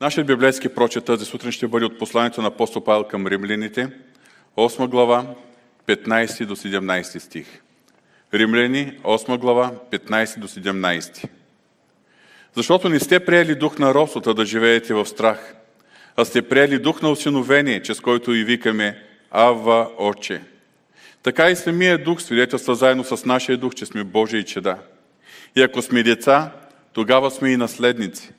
Нашият библейски прочет тази сутрин ще бъде от посланието на апостол Павел към римляните, 8 глава, 15 до 17 стих. Римляни, 8 глава, 15 до 17. Защото не сте приели дух на робството да живеете в страх, а сте приели дух на осиновение, чрез който и викаме Ава Отче. Така и самия дух свидетелства заедно с нашия дух, че сме Божии чеда. И ако сме деца, тогава сме и наследници.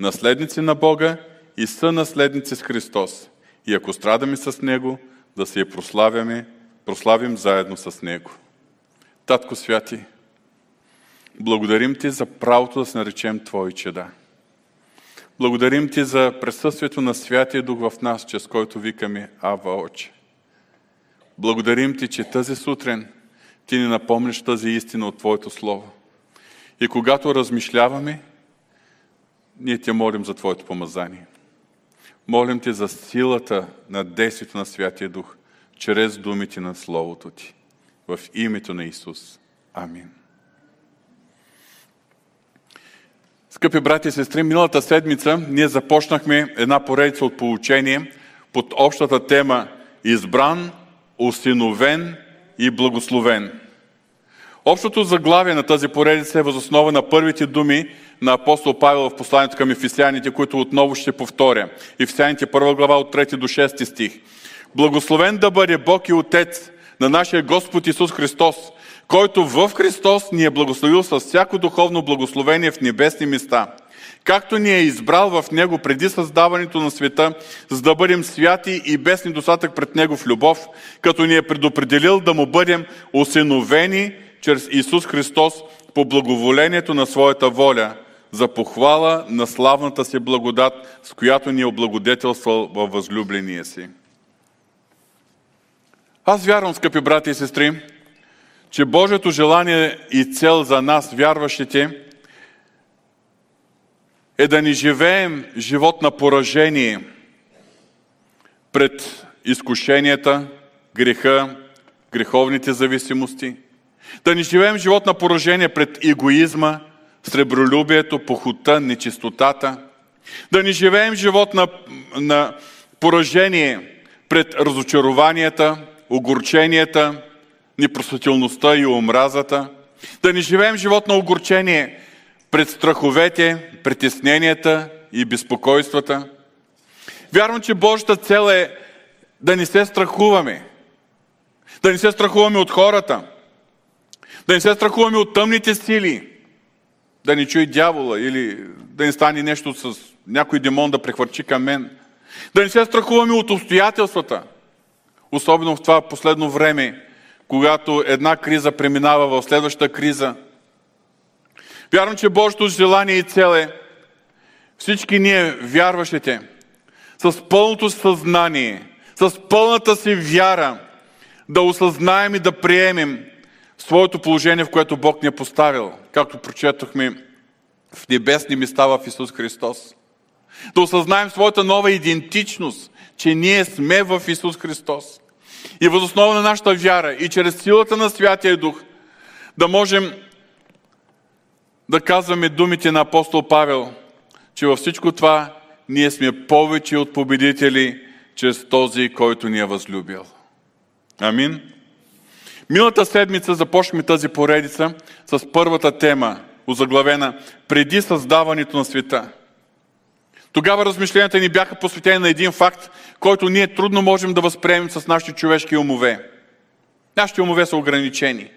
Наследници на Бога и са наследници с Христос. И ако страдаме с Него, да се я прославяме, прославим заедно с Него. Татко Святи, благодарим Ти за правото да се наречем Твои чеда. Благодарим Ти за присъствието на Святия Дух в нас, чрез който викаме Ава Оче. Благодарим Ти, че тази сутрин Ти ни напомняш тази истина от Твоето Слово. И когато размишляваме, ние Те молим за Твоето помазание. Молим Те за силата на действието на Святия Дух, чрез думите на Словото Ти. В името на Исус. Амин. Скъпи брати и сестри, миналата седмица ние започнахме една поредица от получение под общата тема Избран, осиновен и благословен. Общото заглавие на тази поредица е възоснова на първите думи на апостол Павел в посланието към Ефисяните, които отново ще повторя. Ефисяните първа глава от 3 до 6 стих. Благословен да бъде Бог и Отец на нашия Господ Исус Христос, който в Христос ни е благословил с всяко духовно благословение в небесни места, както ни е избрал в Него преди създаването на света, за да бъдем святи и без недостатък пред Него в любов, като ни е предопределил да му бъдем осиновени чрез Исус Христос по благоволението на своята воля, за похвала на славната си благодат, с която ни е облагодетелствал във възлюбления си. Аз вярвам, скъпи брати и сестри, че Божието желание и цел за нас, вярващите, е да ни живеем живот на поражение пред изкушенията, греха, греховните зависимости. Да ни живеем живот на поражение пред егоизма, сребролюбието, похота, нечистотата. Да ни живеем живот на, на поражение пред разочарованията, огорченията, непростителността и омразата. Да ни живеем живот на огорчение пред страховете, притесненията и безпокойствата. Вярвам, че Божията цел е да не се страхуваме. Да не се страхуваме от хората. Да не се страхуваме от тъмните сили. Да ни чуи дявола или да не стане нещо с някой демон да прехвърчи към мен. Да не се страхуваме от обстоятелствата. Особено в това последно време, когато една криза преминава в следващата криза. Вярвам, че Божието желание и цел е всички ние, вярващите, с пълното съзнание, с пълната си вяра, да осъзнаем и да приемем своето положение, в което Бог ни е поставил, както прочетохме в небесни места в Исус Христос. Да осъзнаем своята нова идентичност, че ние сме в Исус Христос. И възоснова на нашата вяра и чрез силата на Святия Дух да можем да казваме думите на апостол Павел, че във всичко това ние сме повече от победители чрез този, който ни е възлюбил. Амин. Миналата седмица започнахме тази поредица с първата тема, озаглавена преди създаването на света. Тогава размишленията ни бяха посветени на един факт, който ние трудно можем да възприемем с нашите човешки умове. Нашите умове са ограничени.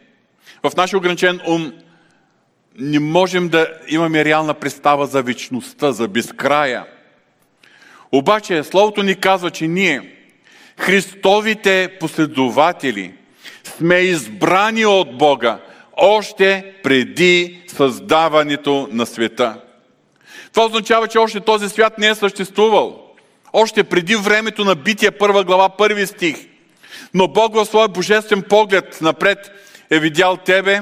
В нашия ограничен ум не можем да имаме реална представа за вечността, за безкрая. Обаче Словото ни казва, че ние, Христовите последователи, сме избрани от Бога още преди създаването на света. Това означава, че още този свят не е съществувал. Още преди времето на битие, първа глава, първи стих. Но Бог в своя божествен поглед напред е видял тебе,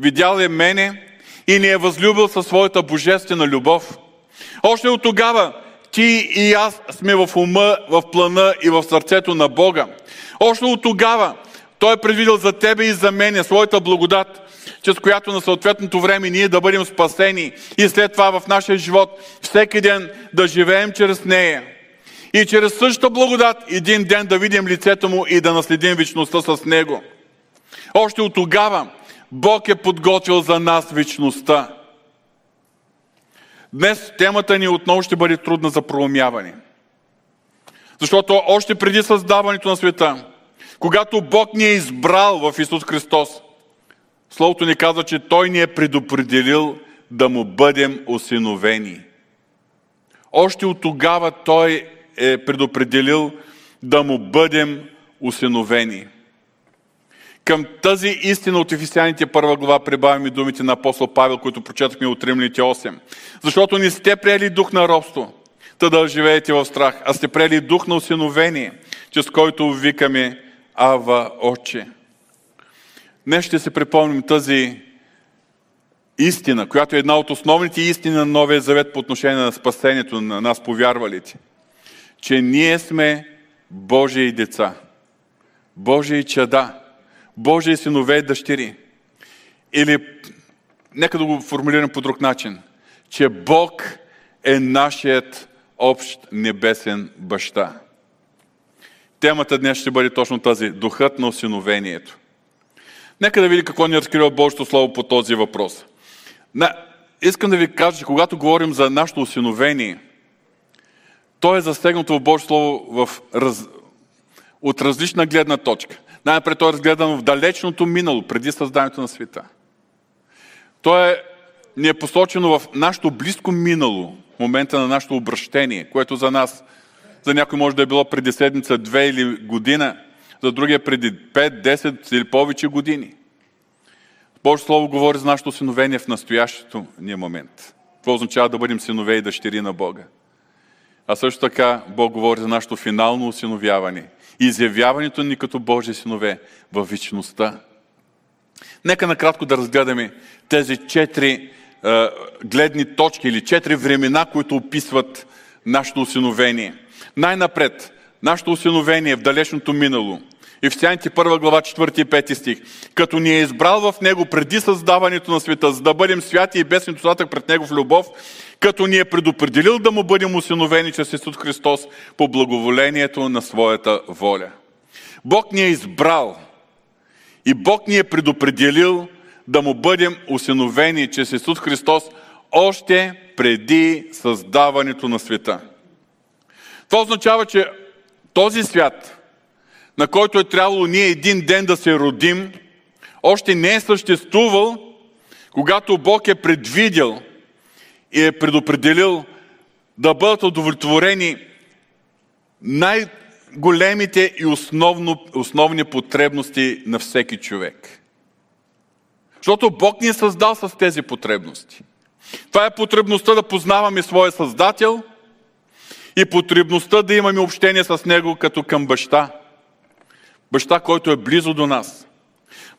видял е мене и ни е възлюбил със своята божествена любов. Още от тогава ти и аз сме в ума, в плана и в сърцето на Бога. Още от тогава Той е предвидел за тебе и за мене своята благодат, чрез която на съответното време ние да бъдем спасени и след това в нашия живот всеки ден да живеем чрез нея. И чрез същата благодат един ден да видим лицето му и да наследим вечността с него. Още от тогава Бог е подготвил за нас вечността. Днес темата ни отново ще бъде трудна за проумяване. Защото още преди създаването на света, когато Бог ни е избрал в Исус Христос, Словото ни казва, че Той ни е предопределил да му бъдем осиновени. Още от тогава Той е предопределил да му бъдем усиновени. Към тази истина от Ефесяните първа глава прибавяме думите на апостол Павел, които прочетахме от Римляните 8. Защото не сте приели дух на робство, та да живеете в страх, а сте приели дух на осиновение, чрез който викаме Ава Отче. Днес ще се припомним тази истина, която е една от основните истини на Новия Завет по отношение на спасението на нас, повярвалите. Че ние сме Божии деца, Божии чада, Божии синове и дъщери. Или, нека да го формулирам по друг начин, че Бог е нашият общ небесен баща. Темата днес ще бъде точно тази – духът на осиновението. Нека да видим какво ни разкрива Божието Слово по този въпрос. На, искам да ви кажа, че когато говорим за нашето осиновение, то е застегнато в Божието Слово в раз... от различна гледна точка. Най-напред то е разгледано в далечното минало, преди създанието на света. То е, ни е посочено в нашето близко минало, в момента на нашето обращение, което за нас, за някой може да е било преди седмица, две или година – за другия преди 5, 10 или повече години. Божието Слово говори за нашето синовение в настоящето ни момент. Това означава да бъдем синове и дъщери на Бога. А също така Бог говори за нашето финално осиновяване и изявяването ни като Божи синове в вечността. Нека накратко да разгледаме тези четири е, гледни точки или четири времена, които описват нашето осиновение. Най-напред, нашето осиновение в далечното минало – Ефесяните 1 глава 4 и 5 стих. Като ни е избрал в Него преди създаването на света, за да бъдем святи и без недостатък пред Него в любов, като ни е предопределил да му бъдем усиновени чрез Исус Христос по благоволението на своята воля. Бог ни е избрал и Бог ни е предопределил да му бъдем усиновени чрез Исус Христос още преди създаването на света. Това означава, че този свят – на който е трябвало ние един ден да се родим, още не е съществувал, когато Бог е предвидел и е предопределил да бъдат удовлетворени най-големите и основно, основни потребности на всеки човек. Защото Бог ни е създал с тези потребности. Това е потребността да познаваме своя Създател и потребността да имаме общение с Него като към баща – Баща, който е близо до нас.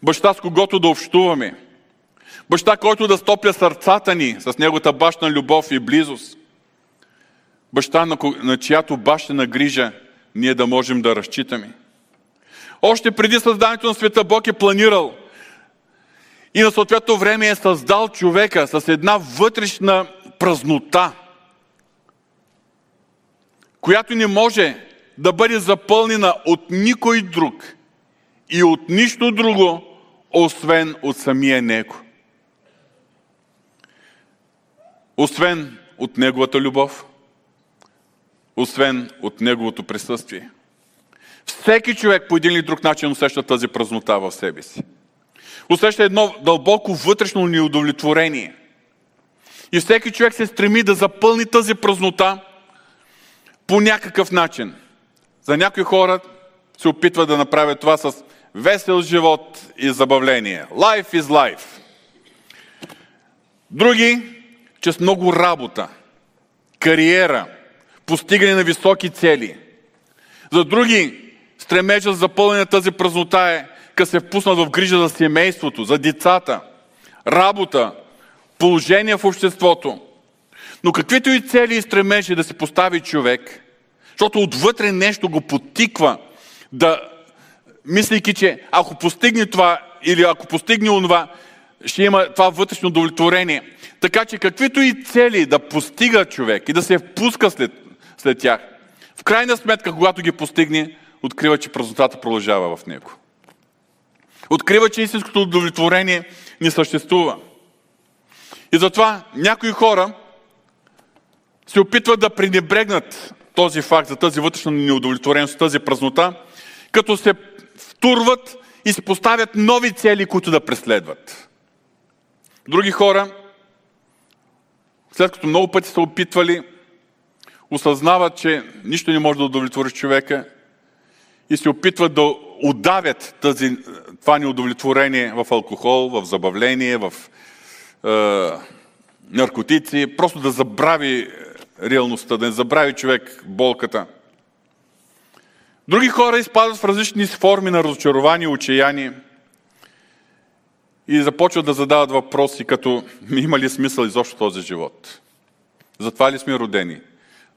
Баща, с когото да общуваме. Баща, който да стопля сърцата ни с неговата бащна любов и близост. Баща, на, на чиято бащина грижа ние да можем да разчитаме. Още преди създанието на света Бог е планирал и на съответно време е създал човека с една вътрешна празнота, която не може да бъде запълнена от никой друг и от нищо друго, освен от самия Него. Освен от Неговата любов, освен от Неговото присъствие. Всеки човек по един или друг начин усеща тази празнота в себе си. Усеща едно дълбоко вътрешно неудовлетворение. И всеки човек се стреми да запълни тази празнота по някакъв начин – за някои хора се опитват да направят това с весел живот и забавление. Life is life. Други, чрез много работа, кариера, постигане на високи цели. За други, стремежа за запълнение тази празнота е като се впуснат в грижа за семейството, за децата, работа, положение в обществото. Но каквито и цели и стремежи да се постави човек – защото отвътре нещо го потиква да, мислейки, че ако постигне това или ако постигне онова, ще има това вътрешно удовлетворение. Така че каквито и цели да постига човек и да се впуска след, след тях, в крайна сметка, когато ги постигне, открива, че празнотата продължава в него. Открива, че истинското удовлетворение не съществува. И затова някои хора се опитват да пренебрегнат този факт за тази вътрешна неудовлетвореност, тази празнота, като се втурват и си поставят нови цели, които да преследват. Други хора, след като много пъти са опитвали, осъзнават, че нищо не може да удовлетвори човека и се опитват да удавят тази, това неудовлетворение в алкохол, в забавление, в е, наркотици, просто да забрави реалността, да не забрави човек болката. Други хора изпадат в различни форми на разочарование, отчаяние и започват да задават въпроси, като има ли смисъл изобщо този живот? Затова ли сме родени?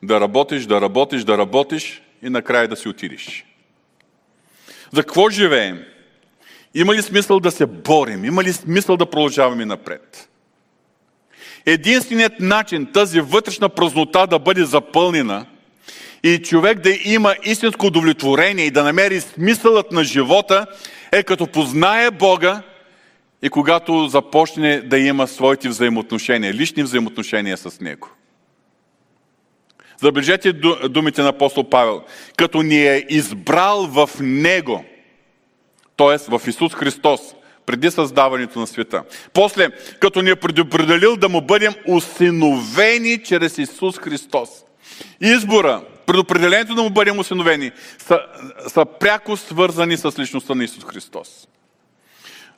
Да работиш, да работиш, да работиш и накрая да си отидеш. За какво живеем? Има ли смисъл да се борим? Има ли смисъл да продължаваме напред? Единственият начин тази вътрешна празнота да бъде запълнена и човек да има истинско удовлетворение и да намери смисълът на живота е като познае Бога и когато започне да има своите взаимоотношения, лични взаимоотношения с Него. Забележете думите на апостол Павел. Като ни е избрал в Него, т.е. в Исус Христос, преди създаването на света. После, като ни е предопределил да му бъдем усиновени чрез Исус Христос. Избора, предопределението да му бъдем усиновени, са, са пряко свързани с личността на Исус Христос.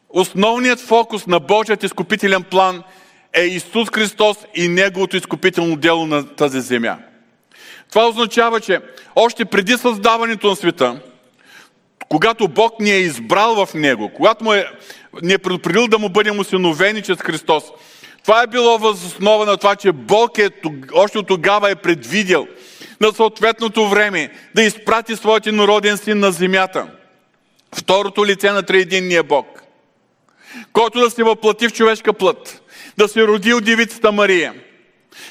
Основният фокус на Божият изкупителен план е Исус Христос и Неговото изкупително дело на тази земя. Това означава, че още преди създаването на света, когато Бог ни е избрал в Него, когато му е, ни е предопределил да му бъдем усиновени чрез Христос, това е било възоснова на това, че Бог е, още от тогава е предвидел на съответното време да изпрати своят народен син на земята. Второто лице на триединния Бог, който да се въплати в човешка плът, да се роди от девицата Мария,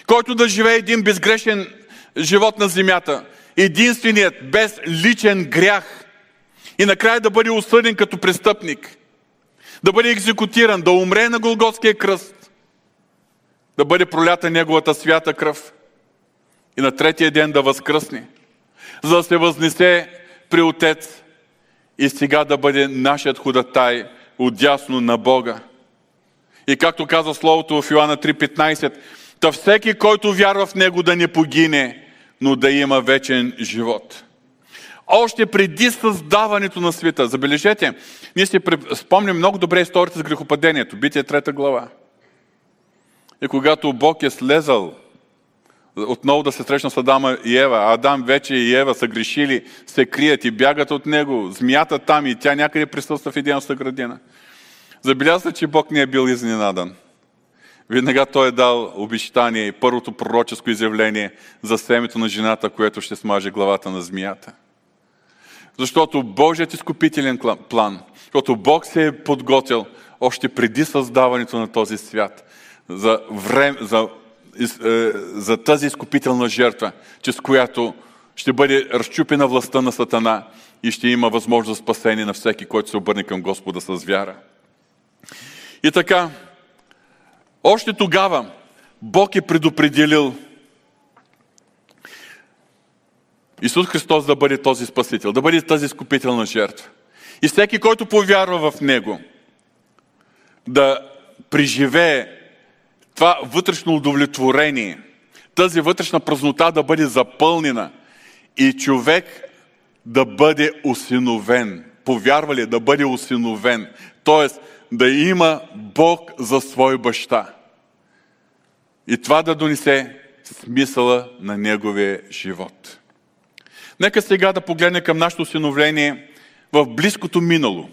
който да живее един безгрешен живот на земята, единственият без личен грях и накрая да бъде осъден като престъпник, да бъде екзекутиран, да умре на Голготския кръст, да бъде пролята неговата свята кръв и на третия ден да възкръсне, за да се възнесе при Отец и сега да бъде нашият ходатай отясно на Бога. И както каза Словото в Йоанна 3.15, Та всеки, който вярва в Него да не погине, но да има вечен живот. Още преди създаването на света, забележете, ние си спомним много добре историята с грехопадението, битие трета глава. И когато Бог е слезал отново да се срещна с Адама и Ева, Адам вече и Ева са грешили, се крият и бягат от него, змията там и тя някъде присъства в Единната градина. Забелязва, че Бог не е бил изненадан. Веднага той е дал обещание и първото пророческо изявление за семето на жената, което ще смаже главата на змията. Защото Божият изкупителен план, защото Бог се е подготвил още преди създаването на този свят за, време, за, е, за тази изкупителна жертва, чрез която ще бъде разчупена властта на Сатана и ще има възможност за спасение на всеки, който се обърне към Господа с вяра. И така, още тогава Бог е предопределил Исус Христос да бъде този Спасител, да бъде тази изкупителна жертва. И всеки, който повярва в Него, да преживее това вътрешно удовлетворение, тази вътрешна празнота да бъде запълнена и човек да бъде осиновен. Повярва ли да бъде осиновен? Тоест да има Бог за свой баща. И това да донесе смисъла на неговия живот. Нека сега да погледнем към нашето усиновление в близкото минало.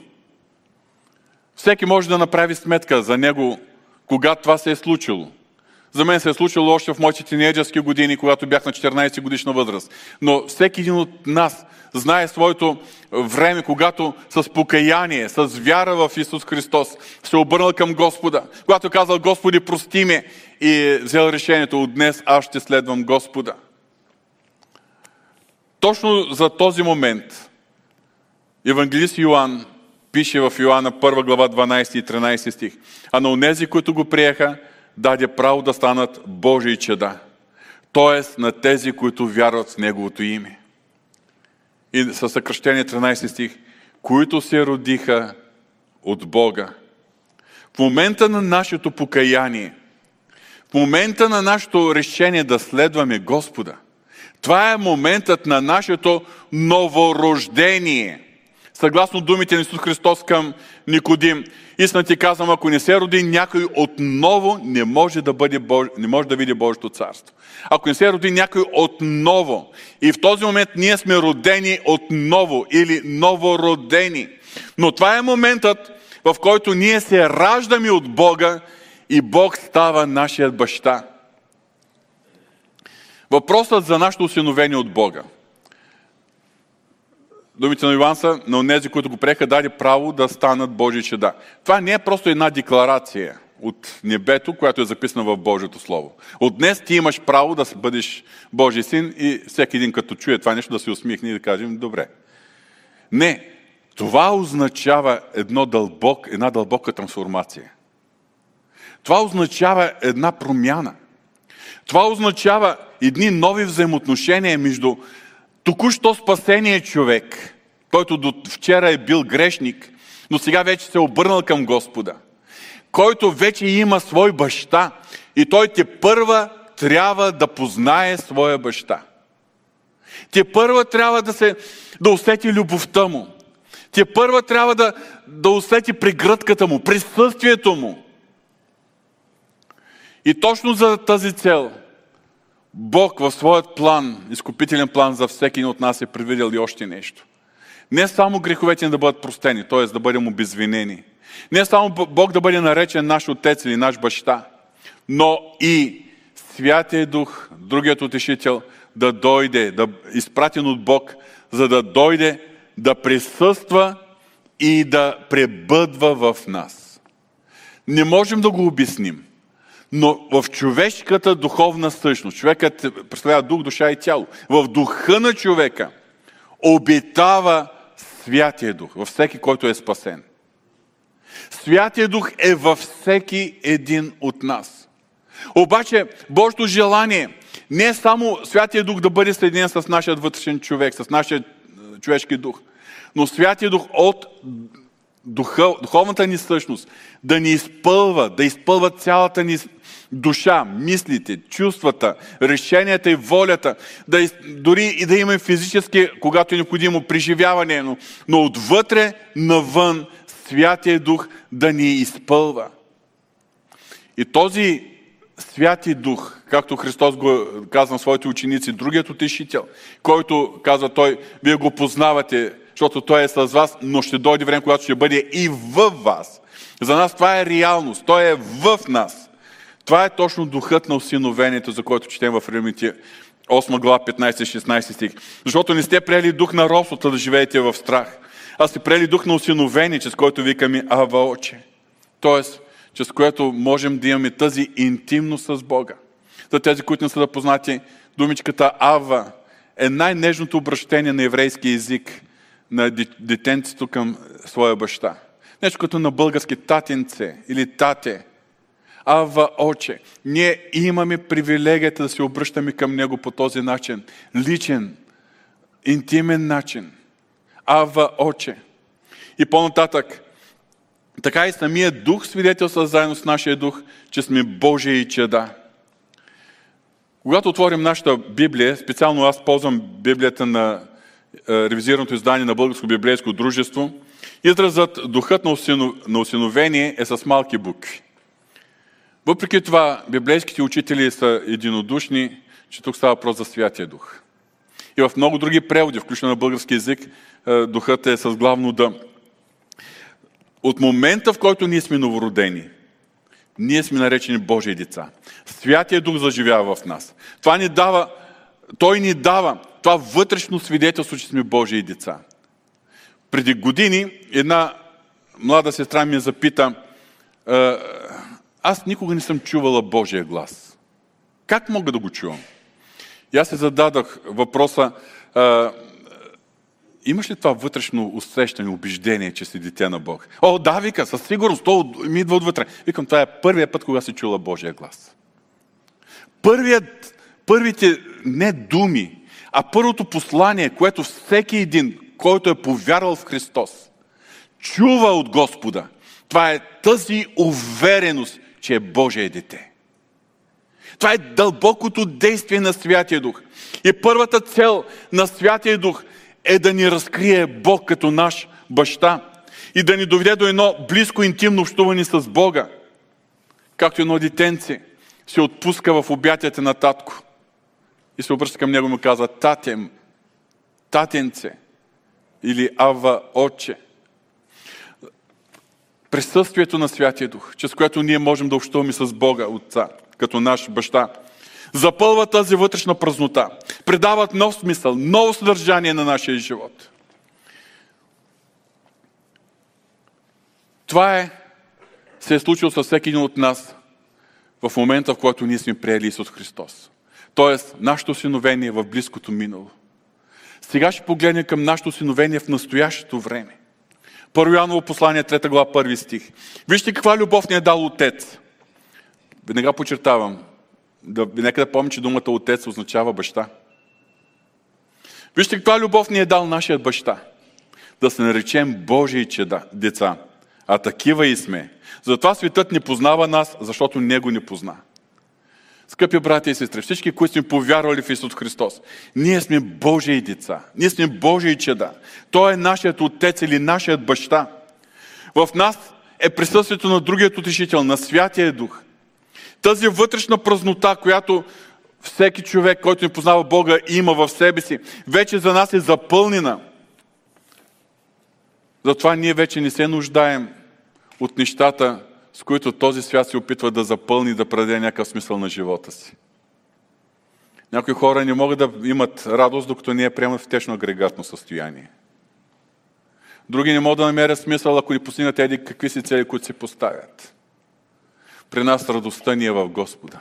Всеки може да направи сметка за него, кога това се е случило. За мен се е случило още в моите тинейджърски години, когато бях на 14 годишна възраст. Но всеки един от нас знае своето време, когато с покаяние, с вяра в Исус Христос се обърнал към Господа. Когато казал, Господи, прости ме и взел решението, от днес аз ще следвам Господа. Точно за този момент Евангелист Йоанн пише в Йоанна 1 глава 12 и 13 стих. А на онези, които го приеха, даде право да станат Божии чеда. Тоест на тези, които вярват в Неговото име. И със съкръщение 13 стих. Които се родиха от Бога. В момента на нашето покаяние, в момента на нашето решение да следваме Господа, това е моментът на нашето новорождение – съгласно думите на Исус Христос към Никодим. Истина ти казвам, ако не се роди някой отново, не може да, бъде Бож... не може да види Божието царство. Ако не се роди някой отново, и в този момент ние сме родени отново или новородени. Но това е моментът, в който ние се раждаме от Бога и Бог става нашият баща. Въпросът за нашето осиновение от Бога – думите на Йоан са на тези, които го приеха, даде право да станат Божии чеда. Това не е просто една декларация от небето, която е записана в Божието Слово. От днес ти имаш право да бъдеш Божий син и всеки един като чуе това нещо да се усмихне и да кажем добре. Не, това означава едно дълбок, една дълбока трансформация. Това означава една промяна. Това означава едни нови взаимоотношения между току-що спасение човек, който до вчера е бил грешник, но сега вече се е обърнал към Господа, който вече има свой баща и той те първа трябва да познае своя баща. Те първа трябва да, се, да усети любовта му. Те първа трябва да, да усети прегръдката му, присъствието му. И точно за тази цел – Бог в своят план, изкупителен план за всеки от нас е предвидел и още нещо. Не само греховете ни да бъдат простени, т.е. да бъдем обезвинени. Не само Бог да бъде наречен наш отец или наш баща, но и Святия Дух, другият утешител, да дойде, да изпратен от Бог, за да дойде, да присъства и да пребъдва в нас. Не можем да го обясним. Но в човешката духовна същност, човекът представлява дух, душа и тяло, в духа на човека обитава Святия Дух, във всеки, който е спасен. Святия Дух е във всеки един от нас. Обаче, Божото желание не е само Святия Дух да бъде съединен с нашия вътрешен човек, с нашия е, човешки дух, но Святия Дух от духа, духовната ни същност да ни изпълва, да изпълва цялата ни душа, мислите, чувствата, решенията и волята, да, дори и да имаме физически, когато е необходимо, преживяване, но, но отвътре навън Святия Дух да ни изпълва. И този Святи Дух, както Христос го казва на своите ученици, другият утешител, който казва той, вие го познавате, защото той е с вас, но ще дойде време, когато ще бъде и в вас. За нас това е реалност, той е в нас. Това е точно духът на осиновението, за който четем в Римите 8 глава 15-16 стих. Защото не сте приели дух на робството да живеете в страх, а сте приели дух на осиновение, чрез който викаме Ава Оче. Тоест, чрез което можем да имаме тази интимност с Бога. За тези, които не са да познати, думичката Ава е най-нежното обращение на еврейски език на детенцето към своя баща. Нещо като на български татенце или тате – Ава Оче. Ние имаме привилегията да се обръщаме към Него по този начин. Личен, интимен начин. Ава Оче. И по-нататък. Така и самия дух свидетелства заедно с нашия дух, че сме Божии чеда. Когато отворим нашата Библия, специално аз ползвам Библията на ревизираното издание на Българско библейско дружество, изразът духът на осиновение е с малки букви. Въпреки това, библейските учители са единодушни, че тук става въпрос за Святия Дух. И в много други преводи, включно на български язик, е, духът е с главно да. От момента, в който ние сме новородени, ние сме наречени Божии деца. Святия Дух заживява в нас. Това ни дава, Той ни дава това вътрешно свидетелство, че сме Божии деца. Преди години една млада сестра ми запита, аз никога не съм чувала Божия глас. Как мога да го чувам? И аз се зададах въпроса, имаш ли това вътрешно усещане, убеждение, че си дитя на Бог? О, да, вика, със сигурност, то ми идва отвътре. Викам, това е първият път, кога си чула Божия глас. Първият, първите не думи, а първото послание, което всеки един, който е повярвал в Христос, чува от Господа, това е тази увереност, че е Божие дете. Това е дълбокото действие на Святия Дух. И първата цел на Святия Дух е да ни разкрие Бог като наш баща и да ни доведе до едно близко интимно общуване с Бога. Както едно детенце се отпуска в обятията на татко и се обръща към него и му казва татем, татенце или ава отче. Присъствието на Святия Дух, чрез което ние можем да общуваме с Бога, Отца, като наш баща, запълват тази вътрешна празнота, предават нов смисъл, ново съдържание на нашия живот. Това е, се е случило с всеки един от нас в момента, в който ние сме приели Исус Христос. Тоест, нашето синовение в близкото минало. Сега ще погледнем към нашето синовение в настоящето време. Първо Яново послание, 3 глава, първи стих. Вижте каква любов ни е дал Отец. Веднага подчертавам, да, нека да помня, че думата отец означава баща. Вижте каква любов ни е дал нашият баща. Да се наречем Божии чеда, деца. А такива и сме. Затова светът не познава нас, защото Него не позна. Скъпи брати и сестри, всички, които сме повярвали в Исус Христос, ние сме Божии деца. Ние сме Божии чеда. Той е нашият отец или нашият баща. В нас е присъствието на другият утешител, на Святия Дух. Тази вътрешна празнота, която всеки човек, който не познава Бога, има в себе си, вече за нас е запълнена. Затова ние вече не се нуждаем от нещата, с които този свят се опитва да запълни, да праде някакъв смисъл на живота си. Някои хора не могат да имат радост, докато не е приемат в течно агрегатно състояние. Други не могат да намерят смисъл, ако не постигнат еди какви си цели, които си поставят. При нас радостта ни е в Господа.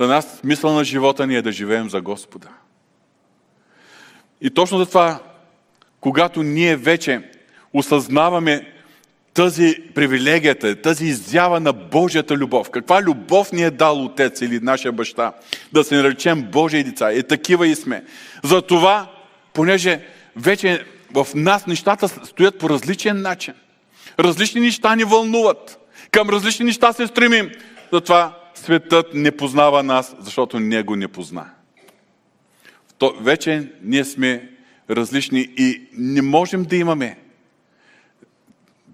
За нас смисъл на живота ни е да живеем за Господа. И точно за това, когато ние вече осъзнаваме тази привилегията, тази изява на Божията любов. Каква любов ни е дал Отец или нашия баща? Да се наречем Божии деца. И такива и сме. Затова, понеже вече в нас нещата стоят по различен начин. Различни неща ни вълнуват. Към различни неща се стремим. Затова светът не познава нас, защото Него не позна. Вече ние сме различни и не можем да имаме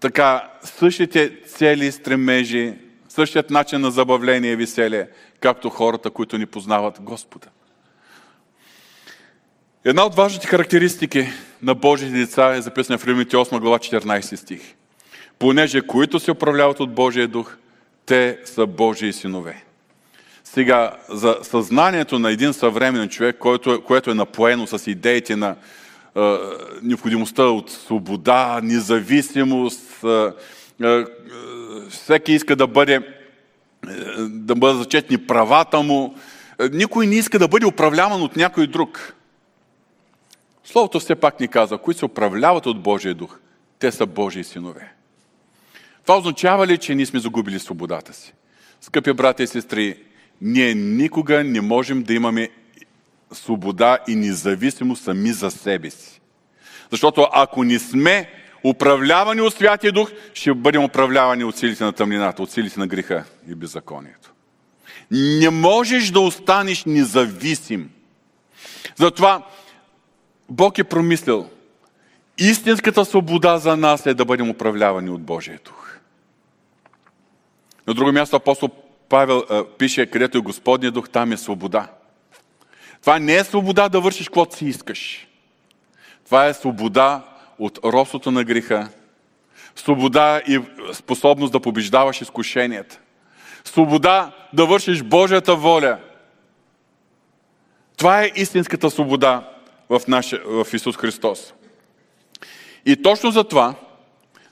така същите цели, стремежи, същият начин на забавление и веселие, както хората, които ни познават Господа. Една от важните характеристики на Божите деца е записана в Римите 8 глава 14 стих понеже които се управляват от Божия дух, те са Божии синове. Сега, за съзнанието на един съвременен човек, което, е, което е напоено с идеите на необходимостта от свобода, независимост, всеки иска да бъде да бъдат зачетни правата му. Никой не иска да бъде управляван от някой друг. Словото все пак ни казва, които се управляват от Божия дух, те са Божии синове. Това означава ли, че ние сме загубили свободата си? Скъпи брати и сестри, ние никога не можем да имаме свобода и независимост сами за себе си. Защото ако не сме управлявани от Святия Дух, ще бъдем управлявани от силите на тъмнината, от силите на греха и беззаконието. Не можеш да останеш независим. Затова Бог е промислил, истинската свобода за нас е да бъдем управлявани от Божия Дух. На друго място апостол Павел а, пише, където е Господния дух, там е свобода. Това не е свобода да вършиш каквото си искаш. Това е свобода от робството на греха. Свобода и способност да побеждаваш изкушенията. Свобода да вършиш Божията воля. Това е истинската свобода в, наше, в Исус Христос. И точно за това,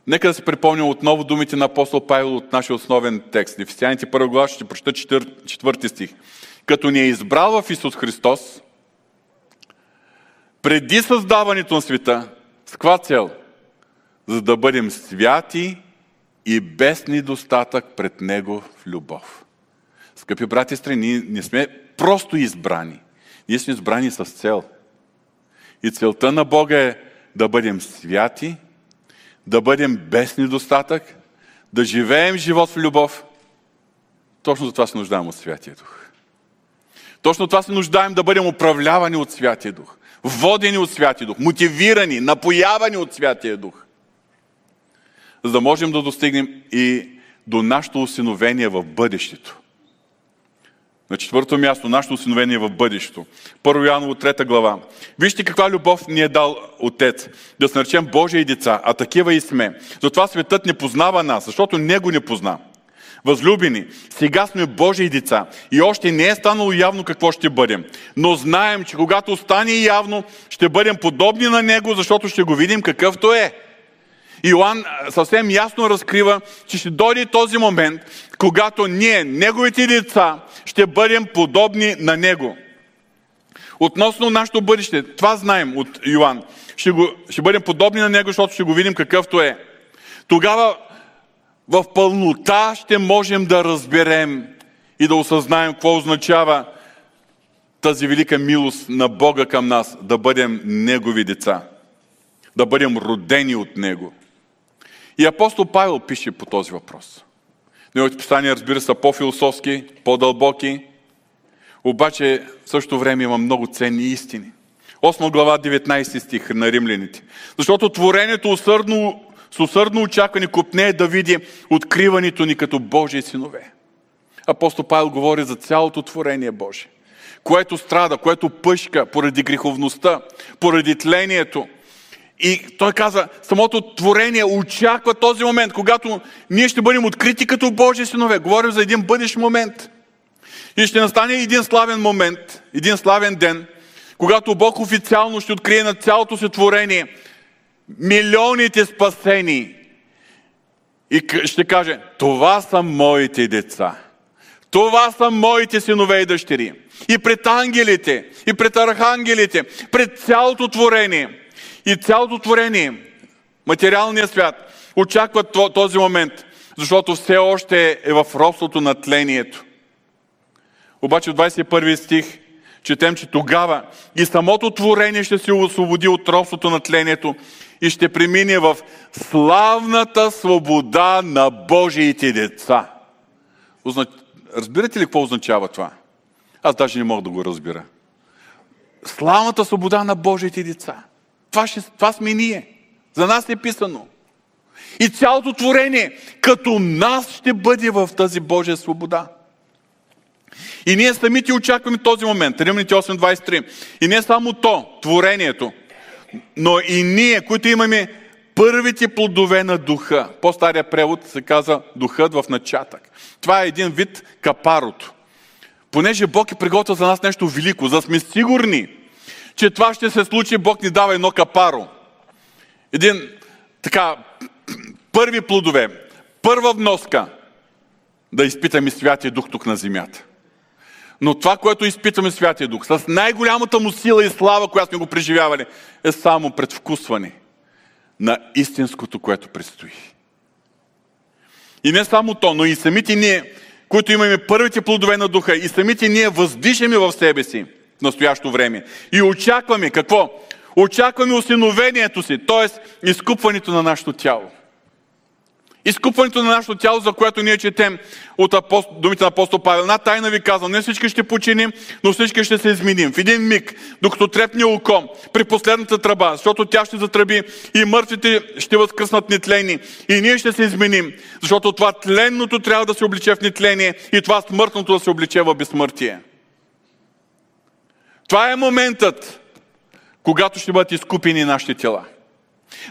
нека да се припомня отново думите на апостол Павел от нашия основен текст. Ефесяните първа глава ще прочета четвърти стих. Като ни е избрал в Исус Христос, преди създаването на света, с каква цел? За да бъдем святи и без недостатък пред Него в любов. Скъпи брати и страни, ние не сме просто избрани. Ние сме избрани с цел. И целта на Бога е да бъдем святи, да бъдем без недостатък, да живеем живот в любов. Точно за това се нуждаем от Святия Дух. Точно това се нуждаем да бъдем управлявани от Святия Дух, водени от Святия Дух, мотивирани, напоявани от Святия Дух. За да можем да достигнем и до нашето усиновение в бъдещето. На четвърто място, нашето осиновение в бъдещето. Първо Яново, трета глава. Вижте каква любов ни е дал Отец. Да се наречем Божии деца, а такива и сме. Затова светът не познава нас, защото Него не позна. Възлюбени, сега сме Божии деца и още не е станало явно какво ще бъдем. Но знаем, че когато стане явно, ще бъдем подобни на Него, защото ще го видим какъвто е. Иоанн съвсем ясно разкрива, че ще дойде този момент, когато ние, неговите деца, ще бъдем подобни на него. Относно нашето бъдеще, това знаем от Йоанн. Ще, ще бъдем подобни на него, защото ще го видим какъвто е. Тогава в пълнота ще можем да разберем и да осъзнаем какво означава тази велика милост на Бога към нас, да бъдем Негови деца, да бъдем родени от Него. И апостол Павел пише по този въпрос. Неговите писания, разбира се, по-философски, по-дълбоки, обаче в същото време има много ценни истини. 8 глава, 19 стих на римляните. Защото творението усърдно, с усърдно очакване купне е да види откриването ни като Божии синове. Апостол Павел говори за цялото творение Божие, което страда, което пъшка поради греховността, поради тлението, и той казва, самото творение очаква този момент, когато ние ще бъдем открити като Божии синове. Говорим за един бъдещ момент. И ще настане един славен момент, един славен ден, когато Бог официално ще открие на цялото си творение милионите спасени. И ще каже, това са моите деца. Това са моите синове и дъщери. И пред ангелите, и пред архангелите, пред цялото творение – и цялото творение, материалният свят, очакват този момент, защото все още е в робството на тлението. Обаче в 21 стих четем, че тогава и самото творение ще се освободи от робството на тлението и ще премине в славната свобода на Божиите деца. Разбирате ли какво означава това? Аз даже не мога да го разбира. Славната свобода на Божиите деца. Това, ще, това сме ние. За нас е писано. И цялото творение, като нас, ще бъде в тази Божия свобода. И ние самите очакваме този момент. Римните 8.23. И не само то, творението, но и ние, които имаме първите плодове на духа. По-стария превод се казва духът в начатък. Това е един вид капарото. Понеже Бог е приготвил за нас нещо велико, за да сме сигурни, че това ще се случи, Бог ни дава едно капаро. Един така, първи плодове, първа вноска да изпитаме Святия Дух тук на земята. Но това, което изпитаме Святия Дух, с най-голямата му сила и слава, която сме го преживявали, е само предвкусване на истинското, което предстои. И не само то, но и самите ние, които имаме първите плодове на духа, и самите ние въздишаме в себе си – в настоящо време. И очакваме какво? Очакваме осиновението си, т.е. изкупването на нашето тяло. Изкупването на нашето тяло, за което ние четем от апост... думите на апостол Павел. Една тайна ви казвам, не всички ще починим, но всички ще се изменим. В един миг, докато трепне око, при последната тръба, защото тя ще затръби и мъртвите ще възкръснат нетлени. И ние ще се изменим, защото това тленното трябва да се обличе в нетление и това смъртното да се обличе в безсмъртие. Това е моментът, когато ще бъдат изкупени нашите тела.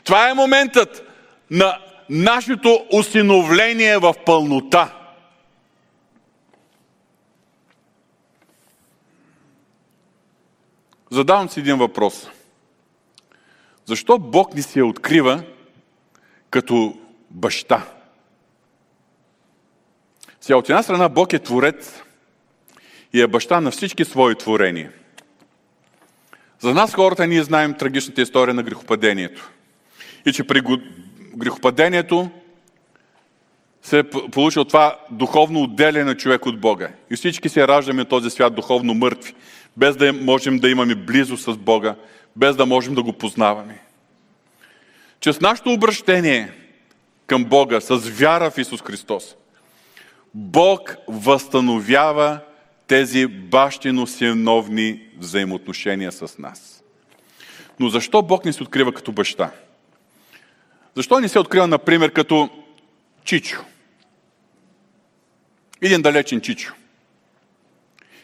Това е моментът на нашето осиновление в пълнота. Задавам си един въпрос. Защо Бог ни се открива като баща? Сега, от една страна Бог е творец и е баща на всички свои творения. За нас хората ние знаем трагичната история на грехопадението. И че при грехопадението се е получил това духовно отделяне на човек от Бога. И всички се раждаме този свят духовно мъртви, без да можем да имаме близо с Бога, без да можем да го познаваме. Чрез нашето обращение към Бога с вяра в Исус Христос, Бог възстановява тези бащино-синовни взаимоотношения с нас. Но защо Бог ни се открива като баща? Защо ни се открива, например, като Чичо? Един далечен Чичо.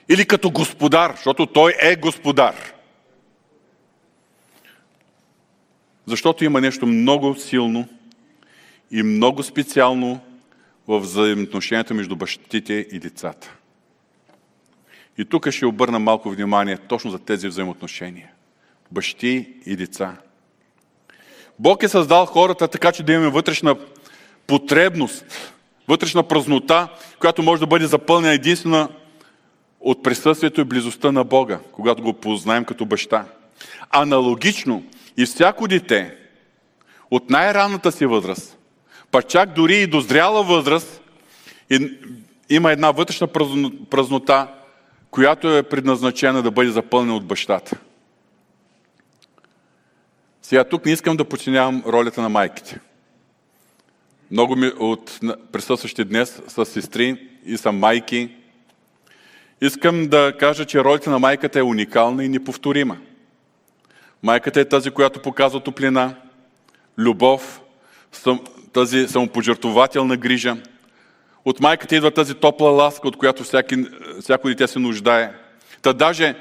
Или като господар, защото той е господар. Защото има нещо много силно и много специално в взаимоотношенията между бащите и децата. И тук ще обърна малко внимание точно за тези взаимоотношения. Бащи и деца. Бог е създал хората така, че да имаме вътрешна потребност, вътрешна празнота, която може да бъде запълнена единствено от присъствието и близостта на Бога, когато го познаем като баща. Аналогично и всяко дете от най-ранната си възраст, па чак дори и до зряла възраст, има една вътрешна празнота, която е предназначена да бъде запълнена от бащата. Сега тук не искам да подчинявам ролята на майките. Много ми от присъстващи днес са сестри и са майки. Искам да кажа, че ролята на майката е уникална и неповторима. Майката е тази, която показва топлина, любов, тази самопожертвователна грижа, от майката идва тази топла ласка, от която всяко дете се нуждае. Та даже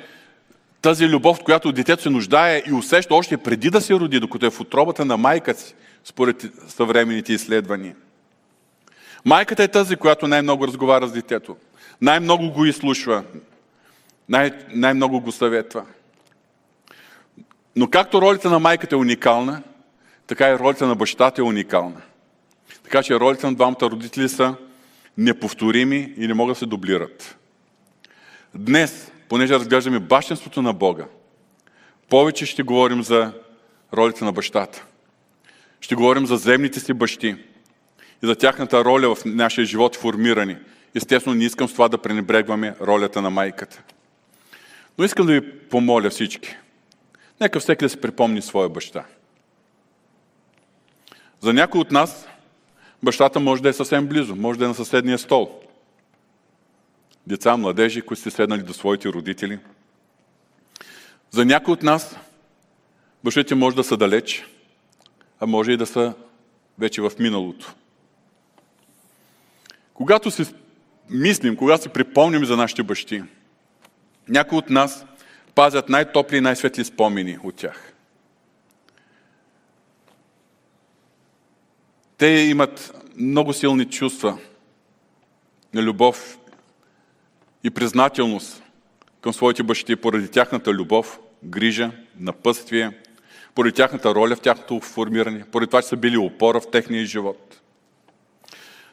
тази любов, която детето се нуждае и усеща още преди да се роди, докато е в отробата на майка си, според съвременните изследвания. Майката е тази, която най-много разговаря с детето. Най-много го изслушва. Най- най-много го съветва. Но както ролята на майката е уникална, така и ролята на бащата е уникална. Така че ролята на двамата родители са неповторими и не могат да се дублират. Днес, понеже разглеждаме бащенството на Бога, повече ще говорим за ролите на бащата. Ще говорим за земните си бащи и за тяхната роля в нашия живот формирани. Естествено, не искам с това да пренебрегваме ролята на майката. Но искам да ви помоля всички. Нека всеки да се припомни своя баща. За някой от нас бащата може да е съвсем близо, може да е на съседния стол. Деца, младежи, които сте седнали до своите родители. За някои от нас бащите може да са далеч, а може и да са вече в миналото. Когато си мислим, когато си припомним за нашите бащи, някои от нас пазят най-топли и най-светли спомени от тях. Те имат много силни чувства на любов и признателност към своите бащи поради тяхната любов, грижа, напътствие, поради тяхната роля в тяхното формиране, поради това, че са били опора в техния живот.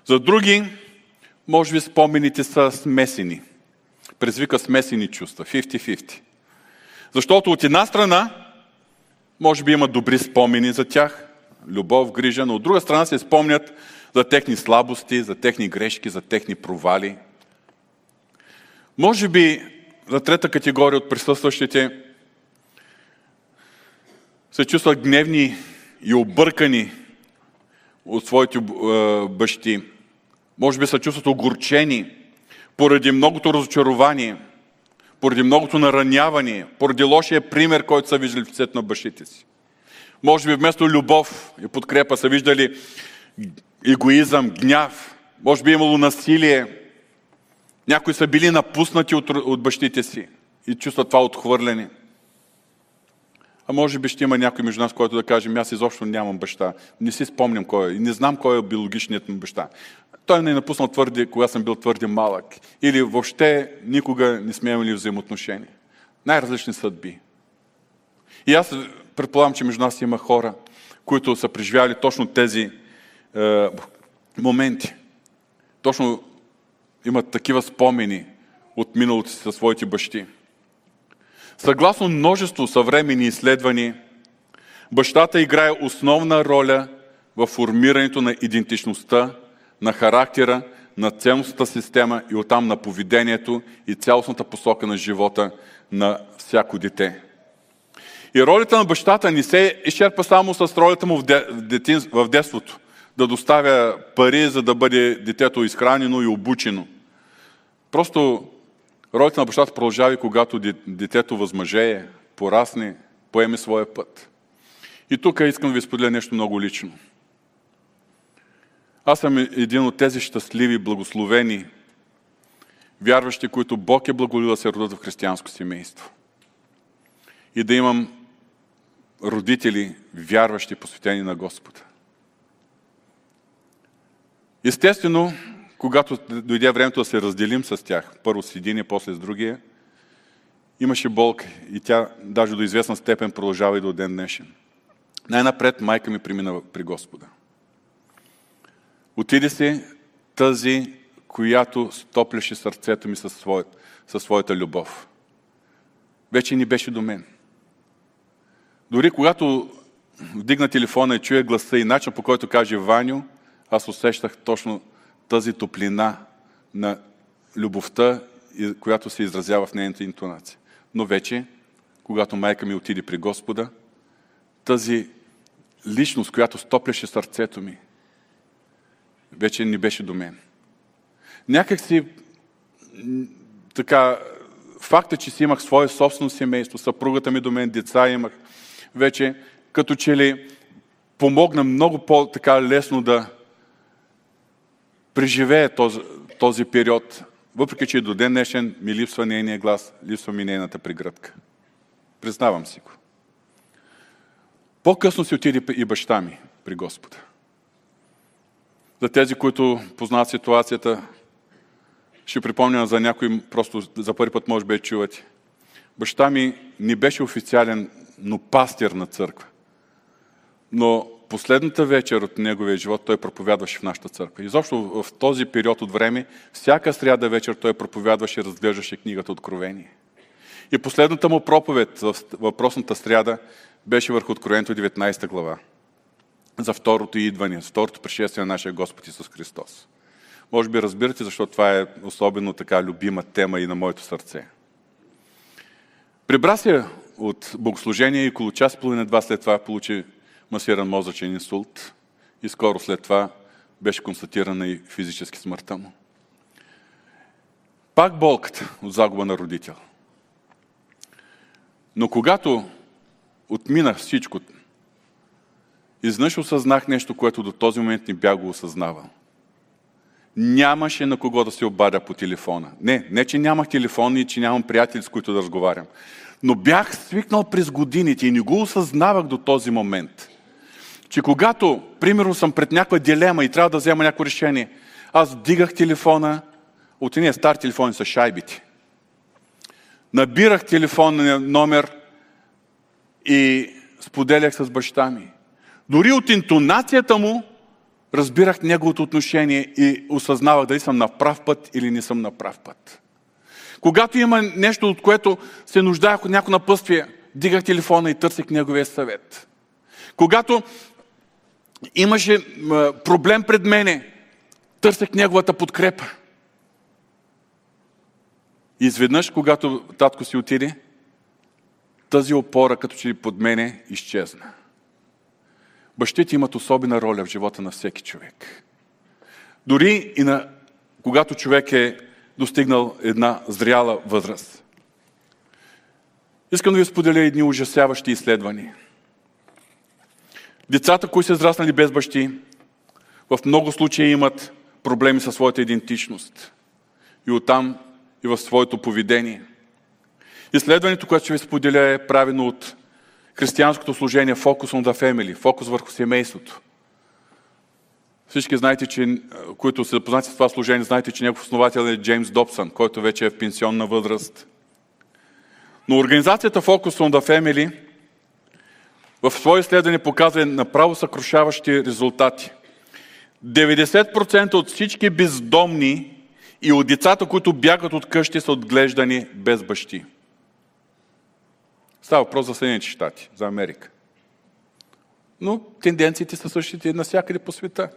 За други, може би спомените са смесени. Презвика смесени чувства, 50-50. Защото от една страна, може би има добри спомени за тях, любов, грижа, но от друга страна се спомнят за техни слабости, за техни грешки, за техни провали. Може би за трета категория от присъстващите се чувстват гневни и объркани от своите е, бащи. Може би се чувстват огорчени поради многото разочарование, поради многото нараняване, поради лошия пример, който са виждали в лицето на бащите си. Може би вместо любов и подкрепа са виждали егоизъм, гняв, може би е имало насилие. Някои са били напуснати от, от бащите си и чувстват това отхвърляне. А може би ще има някой между нас, който да каже, аз изобщо нямам баща. Не си спомням кой е. Не знам кой е биологичният ми баща. Той не е напуснал твърде, кога съм бил твърде малък. Или въобще никога не сме имали взаимоотношения. Най-различни съдби. И аз предполагам, че между нас има хора, които са преживяли точно тези е, моменти. Точно имат такива спомени от миналото си със своите бащи. Съгласно множество съвремени изследвания, бащата играе основна роля в формирането на идентичността, на характера, на ценностната система и оттам на поведението и цялостната посока на живота на всяко дете. И ролята на бащата не се изчерпа само с ролята му в детството, да доставя пари, за да бъде детето изхранено и обучено. Просто ролята на бащата продължава и когато детето възмъжее, порасне, поеме своя път. И тук искам да ви споделя нещо много лично. Аз съм един от тези щастливи, благословени, вярващи, които Бог е благолил да се родят в християнско семейство. И да имам родители, вярващи, посветени на Господа. Естествено, когато дойде времето да се разделим с тях, първо с един и после с другия, имаше болка и тя даже до известна степен продължава и до ден днешен. Най-напред майка ми премина при Господа. Отиде си тази, която стопляше сърцето ми със, своят, със своята любов. Вече ни беше до мен. Дори когато вдигна телефона и чуя гласа и начин по който каже Ваню, аз усещах точно тази топлина на любовта, която се изразява в нейната интонация. Но вече, когато майка ми отиде при Господа, тази личност, която стопляше сърцето ми, вече не беше до мен. Някак си така, факта, че си имах свое собствено семейство, съпругата ми до мен, деца имах, вече като че ли помогна много по-така лесно да преживее този, този период, въпреки че до ден днешен ми липсва нейния глас, липсва ми нейната прегръдка. Признавам си го. По-късно си отиде и баща ми при Господа. За тези, които познават ситуацията, ще припомня за някой, просто за първи път може би е чувате. Баща ми не беше официален, но пастир на църква. Но последната вечер от неговия живот той проповядваше в нашата църква. Изобщо в този период от време, всяка сряда вечер той проповядваше и разглеждаше книгата Откровение. И последната му проповед в въпросната сряда беше върху Откровението 19 глава за второто идване, второто пришествие на нашия Господ Исус Христос. Може би разбирате, защо това е особено така любима тема и на моето сърце. Прибра се от богослужение и около час, половина, два след това получи масиран мозъчен инсулт и скоро след това беше констатирана и физически смъртта му. Пак болката от загуба на родител. Но когато отминах всичко, Изнъж осъзнах нещо, което до този момент не бях го осъзнавал. Нямаше на кого да се обадя по телефона. Не, не, че нямах телефон и че нямам приятели, с които да разговарям. Но бях свикнал през годините и не го осъзнавах до този момент. Че когато, примерно, съм пред някаква дилема и трябва да взема някакво решение, аз дигах телефона, от един стар телефон с шайбите. Набирах телефонния номер и споделях с баща ми. Дори от интонацията му разбирах неговото отношение и осъзнавах дали съм на прав път или не съм на прав път. Когато има нещо, от което се нуждаех от някакво напъствие, дигах телефона и търсих неговия съвет. Когато имаше проблем пред мене, търсех неговата подкрепа. Изведнъж, когато татко си отиде, тази опора, като че ли под мене, изчезна. Бащите имат особена роля в живота на всеки човек. Дори и на, когато човек е достигнал една зряла възраст. Искам да ви споделя едни ужасяващи изследвания. Децата, които са израснали без бащи, в много случаи имат проблеми със своята идентичност. И оттам и в своето поведение. Изследването, което ще ви споделя, е правено от християнското служение фокус on the family, фокус върху семейството. Всички знаете, че, които се запознати с това служение, знаете, че негов основател е Джеймс Добсън, който вече е в пенсионна възраст. Но организацията Focus on the Family в свое изследване показва направо съкрушаващи резултати. 90% от всички бездомни и от децата, които бягат от къщи, са отглеждани без бащи. Става въпрос за Съединените щати, за Америка. Но тенденциите са същите навсякъде по света.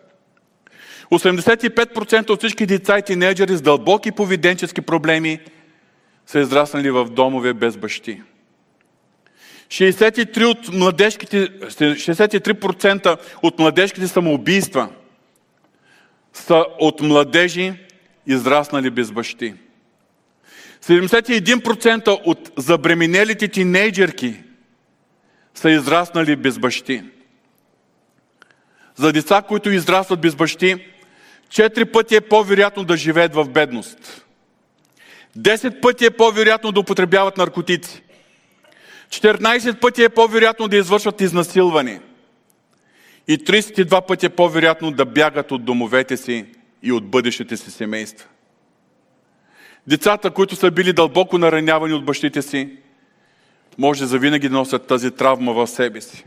85% от всички деца и тинейджери с дълбоки поведенчески проблеми са израснали в домове без бащи. 63%, от младежките, 63% от младежките самоубийства са от младежи, израснали без бащи. 71% от забременелите тинейджерки са израснали без бащи. За деца, които израстват без бащи, четири пъти е по-вероятно да живеят в бедност. Десет пъти е по-вероятно да употребяват наркотици. 14 пъти е по-вероятно да извършват изнасилване. И 32 пъти е по-вероятно да бягат от домовете си и от бъдещите си семейства. Децата, които са били дълбоко наранявани от бащите си, може завинаги да носят тази травма в себе си.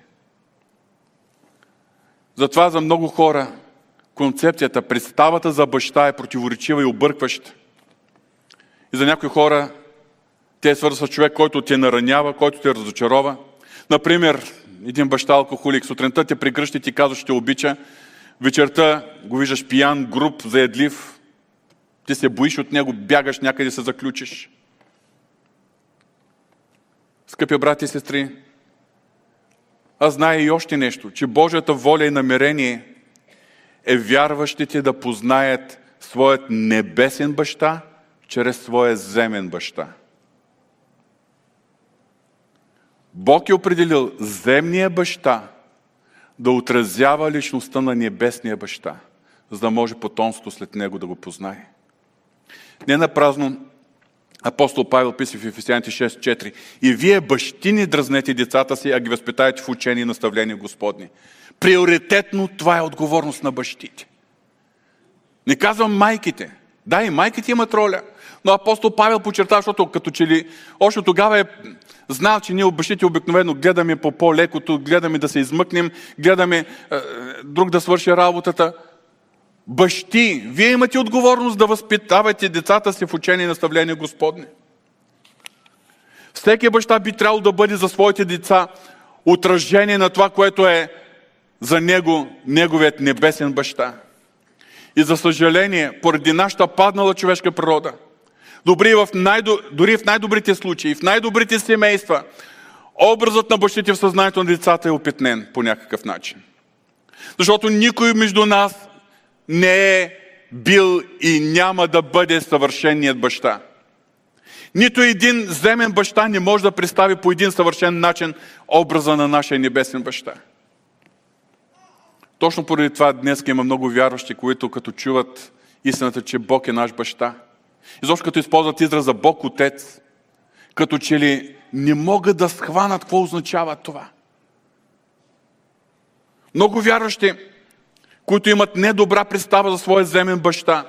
Затова за много хора концепцията, представата за баща е противоречива и объркваща. И за някои хора те е свързва с човек, който те наранява, който те разочарова. Например, един баща алкохолик, сутринта те прегръща и ти казва, те обича, вечерта го виждаш пиян, груб, заедлив, ти се боиш от него, бягаш някъде се заключиш. Скъпи брати и сестри, аз зная и още нещо, че Божията воля и намерение е вярващите да познаят своят небесен баща чрез своя земен баща. Бог е определил земния баща да отразява личността на небесния баща, за да може потомството след него да го познае. Не на празно апостол Павел писа в Ефесяните 6.4 И вие бащи не дразнете децата си, а ги възпитаете в учение и наставление Господни. Приоритетно това е отговорност на бащите. Не казвам майките. Да, и майките имат роля. Но апостол Павел подчерта, защото като че ли още тогава е знал, че ние бащите обикновено гледаме по по-лекото, гледаме да се измъкнем, гледаме е, друг да свърши работата. Бащи, вие имате отговорност да възпитавате децата си в учение и наставление Господне. Всеки баща би трябвало да бъде за своите деца отражение на това, което е за него, неговият небесен баща. И за съжаление, поради нашата паднала човешка природа, добри в дори в най-добрите случаи, в най-добрите семейства, образът на бащите в съзнанието на децата е опитнен по някакъв начин. Защото никой между нас не е бил и няма да бъде съвършеният баща. Нито един земен баща не може да представи по един съвършен начин образа на нашия небесен баща. Точно поради това днес има много вярващи, които като чуват истината, че Бог е наш баща, изобщо като използват израза Бог Отец, като че ли не могат да схванат какво означава това. Много вярващи, които имат недобра представа за своя земен баща,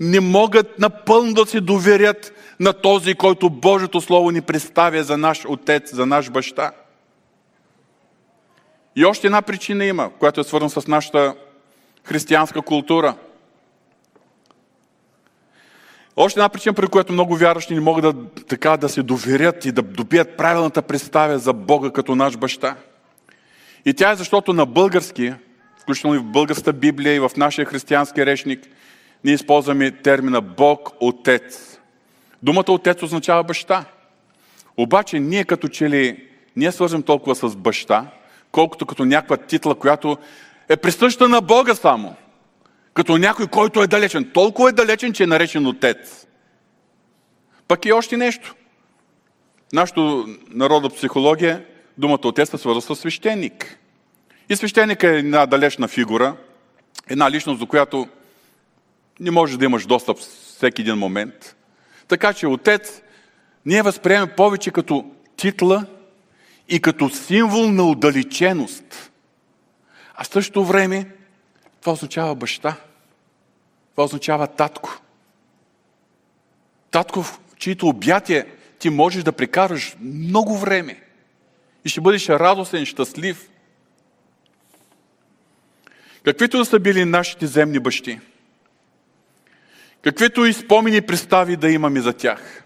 не могат напълно да се доверят на този, който Божието Слово ни представя за наш отец, за наш баща. И още една причина има, която е свързана с нашата християнска култура. Още една причина, при която много вярващи не могат да, така, да се доверят и да добият правилната представя за Бога като наш баща. И тя е защото на български, включително и в българската Библия и в нашия християнски речник, ние използваме термина Бог Отец. Думата Отец означава баща. Обаче ние като че ли не свържем толкова с баща, колкото като някаква титла, която е присъща на Бога само. Като някой, който е далечен. Толкова е далечен, че е наречен отец. Пък и още нещо. Нашето народа психология, думата отец се свързва с свещеник. И свещеник е една далечна фигура, една личност, до която не можеш да имаш достъп всеки един момент. Така че отец ние възприемем повече като титла и като символ на отдалеченост. А в същото време това означава баща. Това означава татко. Татко, в чието обятие ти можеш да прекараш много време и ще бъдеш радостен, щастлив. Каквито да са били нашите земни бащи, каквито и спомени представи да имаме за тях,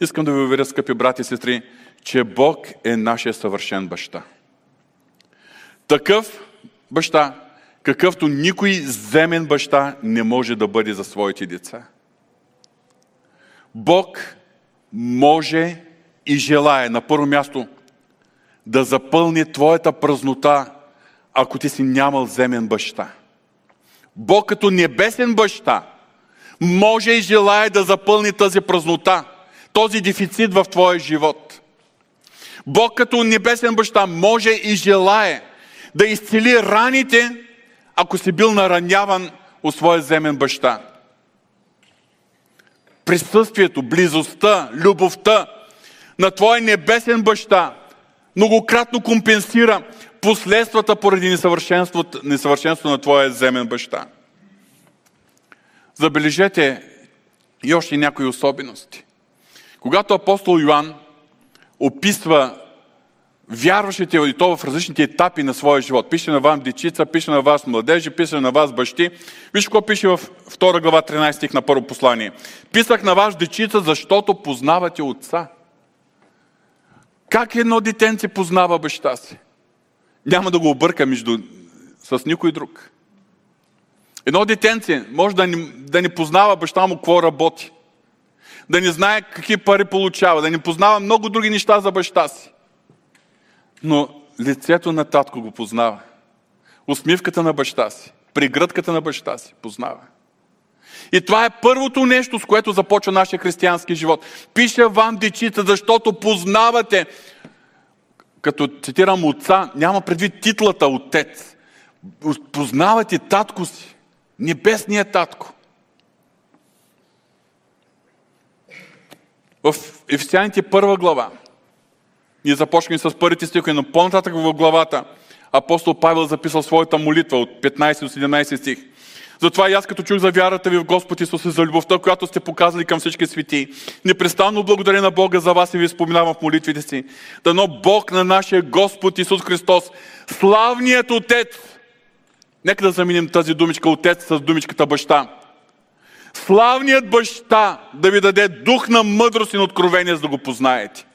искам да ви уверя, скъпи брати и сестри, че Бог е нашия съвършен баща. Такъв баща, какъвто никой земен баща не може да бъде за своите деца. Бог може и желая на първо място да запълни твоята празнота, ако ти си нямал земен баща. Бог като небесен баща може и желая да запълни тази празнота, този дефицит в твоя живот. Бог като небесен баща може и желае да изцели раните, ако си бил нараняван от своя земен баща. Присъствието, близостта, любовта на твоя небесен баща многократно компенсира последствата поради несъвършенството, несъвършенството на твоя земен баща. Забележете и още някои особености. Когато апостол Йоанн описва вярващите и то в различните етапи на своя живот. Пише на вас дечица, пише на вас младежи, пише на вас бащи. Виж какво пише в 2 глава 13 стих на първо послание. Писах на вас дечица, защото познавате отца. Как едно детенце познава баща си? Няма да го обърка между... с никой друг. Едно детенце може да не, да не познава баща му какво работи. Да не знае какви пари получава, да не познава много други неща за баща си но лицето на татко го познава. Усмивката на баща си, пригръдката на баща си познава. И това е първото нещо, с което започва нашия християнски живот. Пиша вам, дечица, защото познавате, като цитирам отца, няма предвид титлата отец. Познавате татко си, небесният татко. В Ефесяните първа глава, ние започнем с първите стихове, но по-нататък в главата апостол Павел записал своята молитва от 15 до 17 стих. Затова и аз като чух за вярата ви в Господ Исус и за любовта, която сте показали към всички свети, непрестанно благодаря на Бога за вас и ви споменавам в молитвите си. Дано Бог на нашия Господ Исус Христос, славният Отец, нека да заменим тази думичка Отец с думичката Баща. Славният Баща да ви даде дух на мъдрост и на откровение, за да го познаете.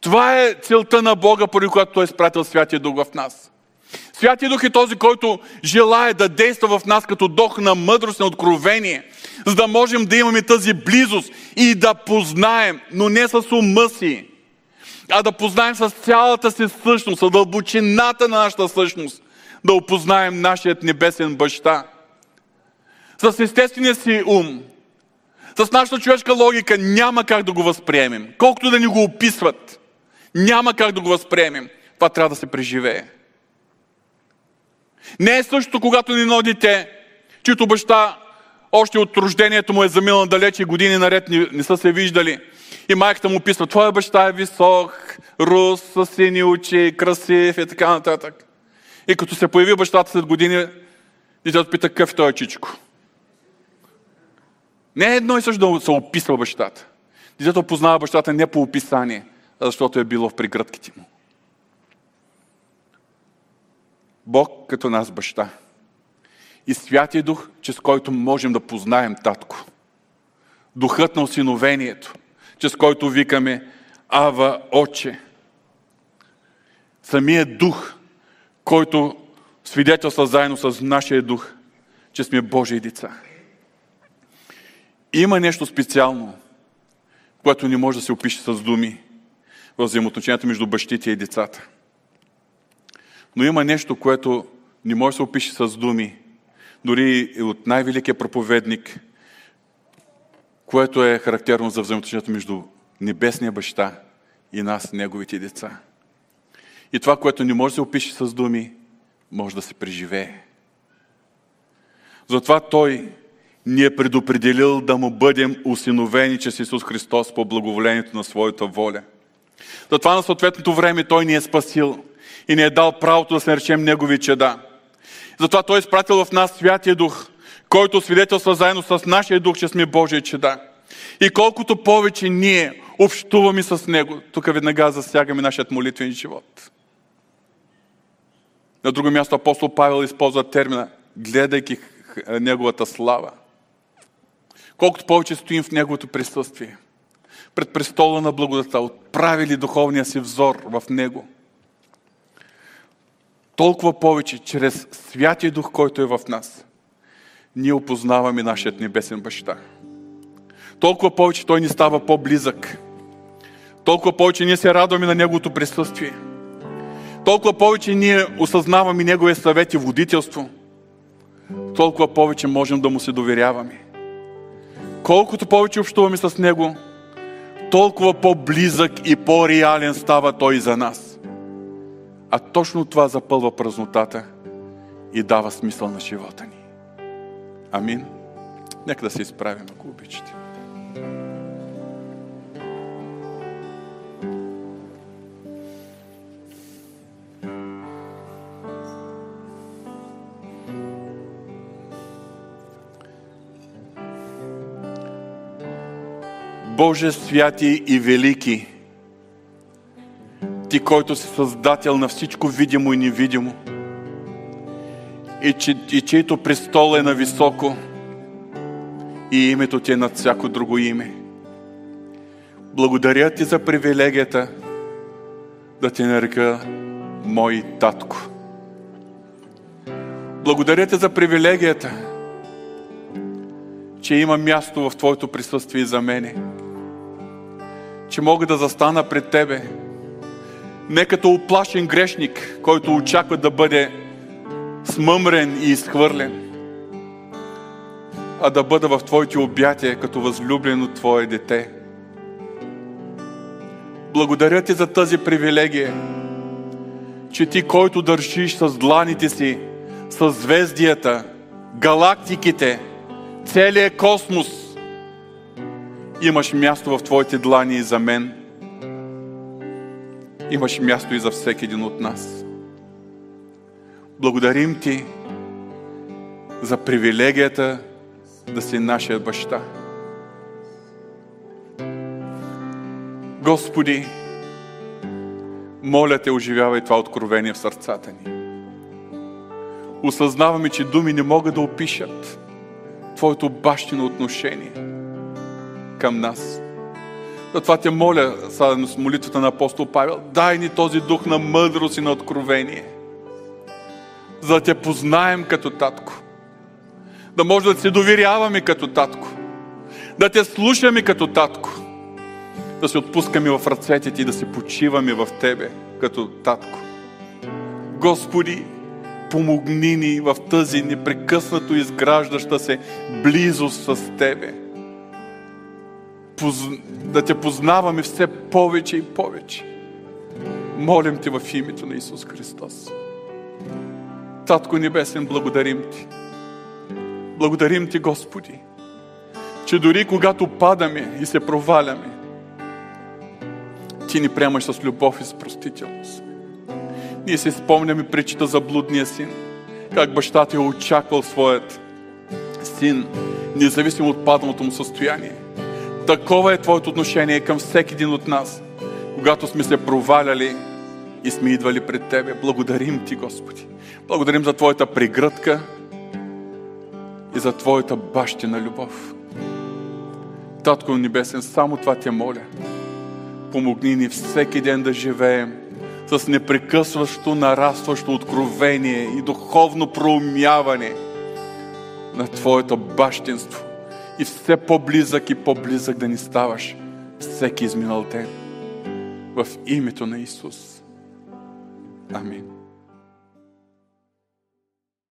Това е целта на Бога, поради която Той е спратил Святия Дух в нас. Святия Дух е този, който желая да действа в нас като дух на мъдрост, на откровение, за да можем да имаме тази близост и да познаем, но не с ума си, а да познаем с цялата си същност, с дълбочината на нашата същност, да опознаем нашият небесен баща. С естествения си ум, с нашата човешка логика няма как да го възприемем, колкото да ни го описват. Няма как да го възприемем. Това трябва да се преживее. Не е същото, когато ни едно дете, чието баща още от рождението му е заминал далече години наред не, не са се виждали. И майката му писва, твоя баща е висок, рус, с сини очи, красив и така нататък. И като се появи бащата след години, детето пита какъв е той чичко. Не е едно и също да се описва бащата. Детето познава бащата не по описание, защото е било в прегръдките му. Бог като нас баща. И Святия Дух, чрез който можем да познаем Татко. Духът на осиновението, чрез който викаме Ава Отче. Самият Дух, който свидетелства заедно с нашия Дух, че сме Божии деца. Има нещо специално, което не може да се опише с думи в взаимоотношенията между бащите и децата. Но има нещо, което не може да се опише с думи, дори и от най-великия проповедник, което е характерно за взаимоотношенията между небесния баща и нас, неговите деца. И това, което не може да се опише с думи, може да се преживее. Затова Той ни е предопределил да му бъдем усиновени чрез Исус Христос по благоволението на своята воля – Затова на съответното време Той ни е спасил и ни е дал правото да се наречем Негови чеда. Затова Той е изпратил в нас Святия Дух, който свидетелства заедно с нашия Дух, че сме Божия чеда. И колкото повече ние общуваме с Него, тук веднага засягаме нашият молитвен живот. На друго място апостол Павел използва термина, гледайки Неговата слава. Колкото повече стоим в Неговото присъствие, пред престола на благодата, отправили духовния си взор в Него, толкова повече, чрез Святия Дух, който е в нас, ние опознаваме нашият небесен баща. Толкова повече Той ни става по-близък. Толкова повече ние се радваме на Неговото присъствие. Толкова повече ние осъзнаваме Неговия съвет и водителство. Толкова повече можем да Му се доверяваме. Колкото повече общуваме с Него, толкова по-близък и по-реален става Той за нас. А точно това запълва празнотата и дава смисъл на живота ни. Амин. Нека да се изправим, ако обичате. Боже святи и велики, Ти, който си създател на всичко видимо и невидимо, и, че, и чието престол е на високо, и името Ти е над всяко друго име. Благодаря Ти за привилегията да Ти нарека мой татко. Благодаря Ти за привилегията, че има място в Твоето присъствие за мене че мога да застана пред Тебе. Не като оплашен грешник, който очаква да бъде смъмрен и изхвърлен, а да бъда в Твоите обятия като възлюблено Твое дете. Благодаря Ти за тази привилегия, че Ти, който държиш с дланите си, с звездията, галактиките, целият космос, Имаш място в Твоите длани и за мен. Имаш място и за всеки един от нас. Благодарим Ти за привилегията да си нашия баща. Господи, моля Те, оживявай това откровение в сърцата ни. Осъзнаваме, че думи не могат да опишат Твоето бащино отношение – към нас. Затова те моля, заедно с молитвата на апостол Павел, дай ни този дух на мъдрост и на откровение, за да те познаем като татко. Да може да се доверяваме като татко. Да те слушаме като татко. Да се отпускаме в ръцете ти, да се почиваме в тебе като татко. Господи, помогни ни в тази непрекъснато изграждаща се близост с Тебе да те познаваме все повече и повече. Молим Те в името на Исус Христос. Татко Небесен, благодарим Ти. Благодарим Ти, Господи, че дори когато падаме и се проваляме, Ти ни приемаш с любов и с простителност. Ние се спомняме причета за блудния син, как баща ти е очаквал своят син, независимо от падналото му състояние. Такова е Твоето отношение към всеки един от нас, когато сме се проваляли и сме идвали пред Тебе. Благодарим Ти, Господи. Благодарим за Твоята прегръдка и за Твоята бащина любов. Татко Небесен, само това Те моля. Помогни ни всеки ден да живеем с непрекъсващо, нарастващо откровение и духовно проумяване на Твоето бащинство и все по-близък и по-близък да ни ставаш всеки изминал ден. В името на Исус. Амин.